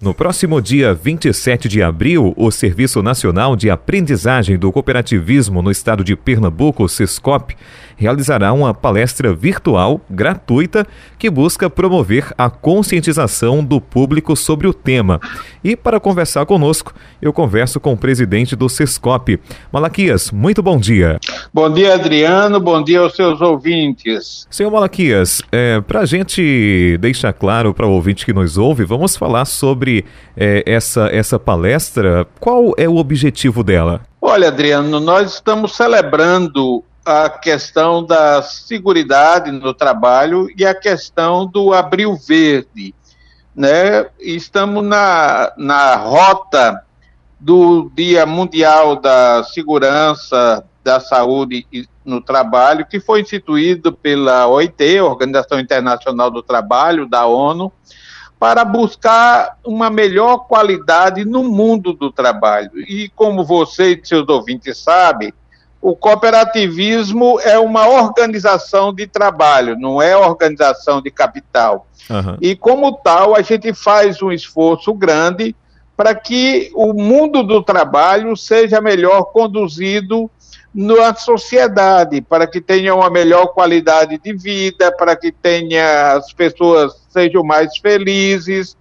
No próximo dia 27 de abril, o Serviço Nacional de Aprendizagem do Cooperativismo no estado de Pernambuco, SESCOP, realizará uma palestra virtual gratuita que busca promover a conscientização do público sobre o tema. E para conversar conosco, eu converso com o presidente do SESCOP. Malaquias, muito bom dia. Bom dia, Adriano. Bom dia aos seus ouvintes. Senhor Malaquias, é, para a gente deixar claro para o ouvinte que nos ouve, vamos falar sobre é, essa, essa palestra. Qual é o objetivo dela? Olha, Adriano, nós estamos celebrando a questão da segurança no trabalho e a questão do abril verde. Né? Estamos na, na rota do Dia Mundial da Segurança da Saúde no Trabalho, que foi instituído pela OIT, Organização Internacional do Trabalho, da ONU, para buscar uma melhor qualidade no mundo do trabalho. E como você e seus ouvintes sabem, o cooperativismo é uma organização de trabalho, não é organização de capital. Uhum. E, como tal, a gente faz um esforço grande para que o mundo do trabalho seja melhor conduzido na sociedade, para que tenha uma melhor qualidade de vida, para que tenha as pessoas sejam mais felizes,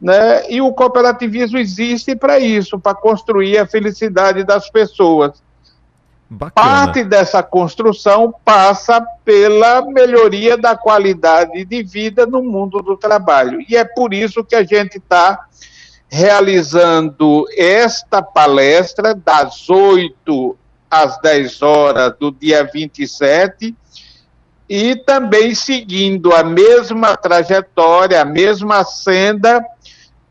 né? E o cooperativismo existe para isso, para construir a felicidade das pessoas. Bacana. Parte dessa construção passa pela melhoria da qualidade de vida no mundo do trabalho. E é por isso que a gente está realizando esta palestra das 8 às 10 horas do dia 27 e também seguindo a mesma trajetória, a mesma senda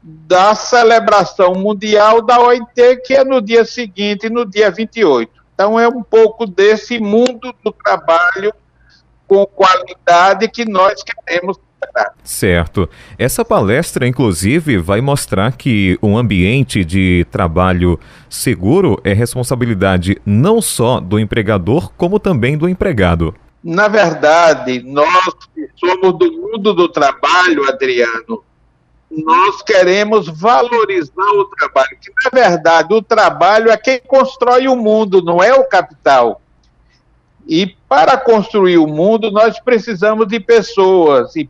da celebração mundial da OIT, que é no dia seguinte, no dia 28. Então, é um pouco desse mundo do trabalho com qualidade que nós queremos Certo. Essa palestra, inclusive, vai mostrar que um ambiente de trabalho seguro é responsabilidade não só do empregador, como também do empregado. Na verdade, nós que somos do mundo do trabalho, Adriano, nós queremos valorizar o trabalho, que na verdade o trabalho é quem constrói o mundo, não é o capital. E para construir o mundo, nós precisamos de pessoas, e,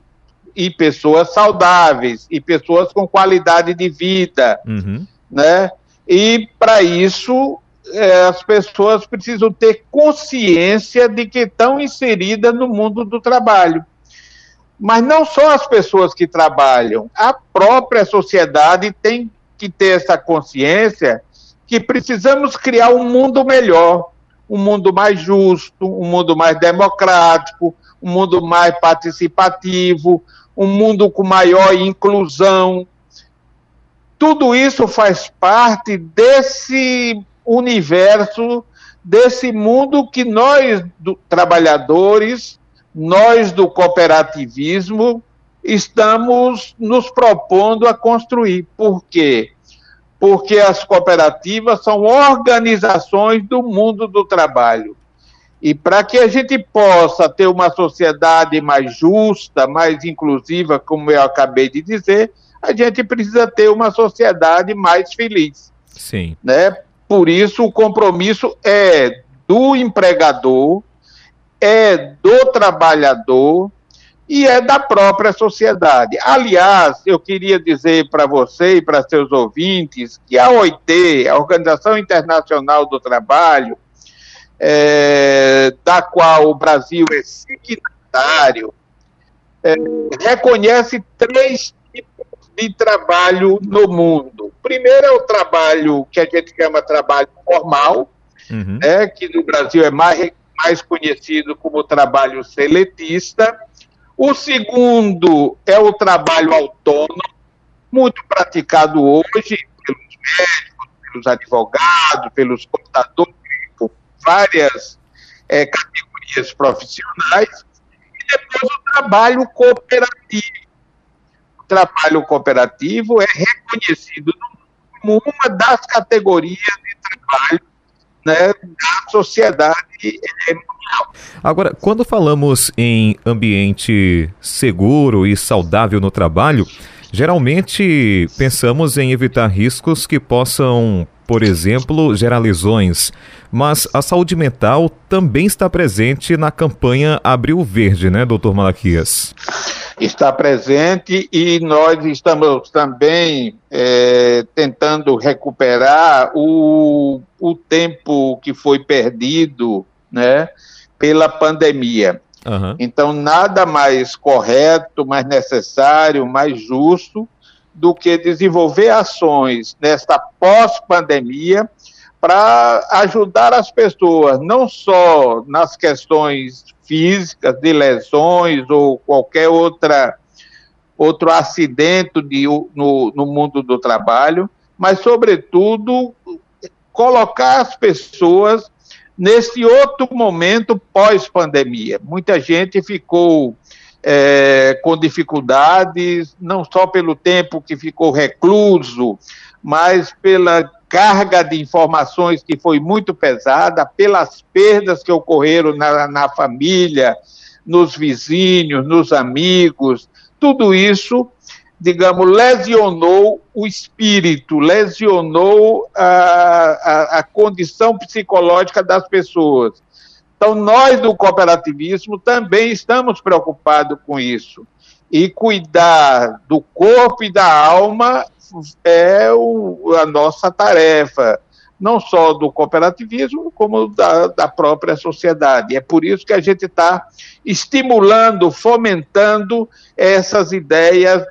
e pessoas saudáveis, e pessoas com qualidade de vida, uhum. né? E para isso, é, as pessoas precisam ter consciência de que estão inseridas no mundo do trabalho. Mas não só as pessoas que trabalham, a própria sociedade tem que ter essa consciência que precisamos criar um mundo melhor, um mundo mais justo, um mundo mais democrático, um mundo mais participativo, um mundo com maior inclusão. Tudo isso faz parte desse universo, desse mundo que nós, do, trabalhadores, nós do cooperativismo estamos nos propondo a construir. Por quê? Porque as cooperativas são organizações do mundo do trabalho. E para que a gente possa ter uma sociedade mais justa, mais inclusiva, como eu acabei de dizer, a gente precisa ter uma sociedade mais feliz. Sim. Né? Por isso, o compromisso é do empregador, é do trabalhador e é da própria sociedade. Aliás, eu queria dizer para você e para seus ouvintes que a OIT, a Organização Internacional do Trabalho, é, da qual o Brasil é signatário, é, reconhece três tipos de trabalho no mundo. Primeiro é o trabalho que a gente chama trabalho formal, uhum. né, que no Brasil é mais mais conhecido como trabalho seletista. O segundo é o trabalho autônomo, muito praticado hoje pelos médicos, pelos advogados, pelos contadores, por várias é, categorias profissionais. E depois o trabalho cooperativo. O trabalho cooperativo é reconhecido como uma das categorias de trabalho né, da sociedade mundial. Agora, quando falamos em ambiente seguro e saudável no trabalho, Geralmente pensamos em evitar riscos que possam, por exemplo, gerar lesões, mas a saúde mental também está presente na campanha Abril Verde, né, doutor Malaquias? Está presente e nós estamos também é, tentando recuperar o, o tempo que foi perdido, né, pela pandemia. Uhum. Então, nada mais correto, mais necessário, mais justo do que desenvolver ações nesta pós-pandemia para ajudar as pessoas, não só nas questões físicas, de lesões ou qualquer outra outro acidente de, no, no mundo do trabalho, mas, sobretudo, colocar as pessoas nesse outro momento pós-pandemia. Muita gente ficou é, com dificuldades, não só pelo tempo que ficou recluso, mas pela carga de informações que foi muito pesada, pelas perdas que ocorreram na, na família, nos vizinhos, nos amigos, tudo isso digamos, lesionou o espírito, lesionou a, a, a, condição psicológica das pessoas. Então, nós do cooperativismo também estamos preocupados com isso. E cuidar do corpo e da alma é o, a nossa tarefa não só do cooperativismo, como da, da própria sociedade. É por isso que a gente está estimulando, fomentando essas ideias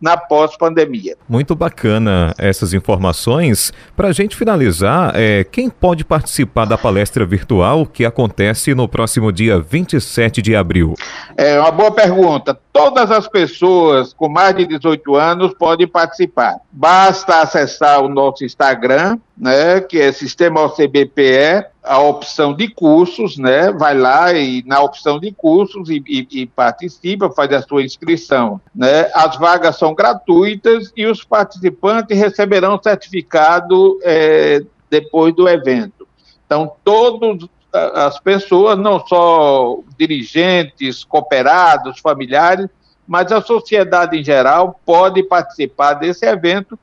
na pós-pandemia. Muito bacana essas informações. Para a gente finalizar, é, quem pode participar da palestra virtual que acontece no próximo dia 27 de abril? É uma boa pergunta. Todas as pessoas com mais de 18 anos podem participar. Basta acessar o nosso Instagram, né, que é Sistema OCBPE, a opção de cursos, né? Vai lá e na opção de cursos e, e, e, participa, faz a sua inscrição, né? As vagas são gratuitas e os participantes receberão certificado é, depois do evento. Então, todas as pessoas, não só dirigentes, cooperados, familiares, mas a sociedade em geral pode participar desse evento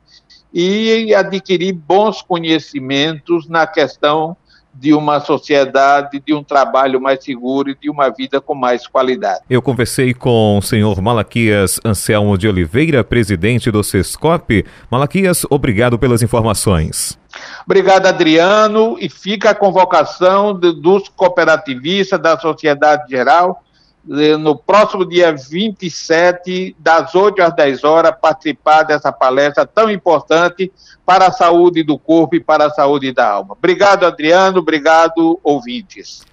e adquirir bons conhecimentos na questão de uma sociedade, de um trabalho mais seguro e de uma vida com mais qualidade. Eu conversei com o senhor Malaquias Anselmo de Oliveira, presidente do SESCOP. Malaquias, obrigado pelas informações. Obrigado, Adriano, e fica a convocação de, dos cooperativistas, da sociedade geral, no próximo dia 27, das 8 às 10 horas, participar dessa palestra tão importante para a saúde do corpo e para a saúde da alma. Obrigado, Adriano. Obrigado, ouvintes.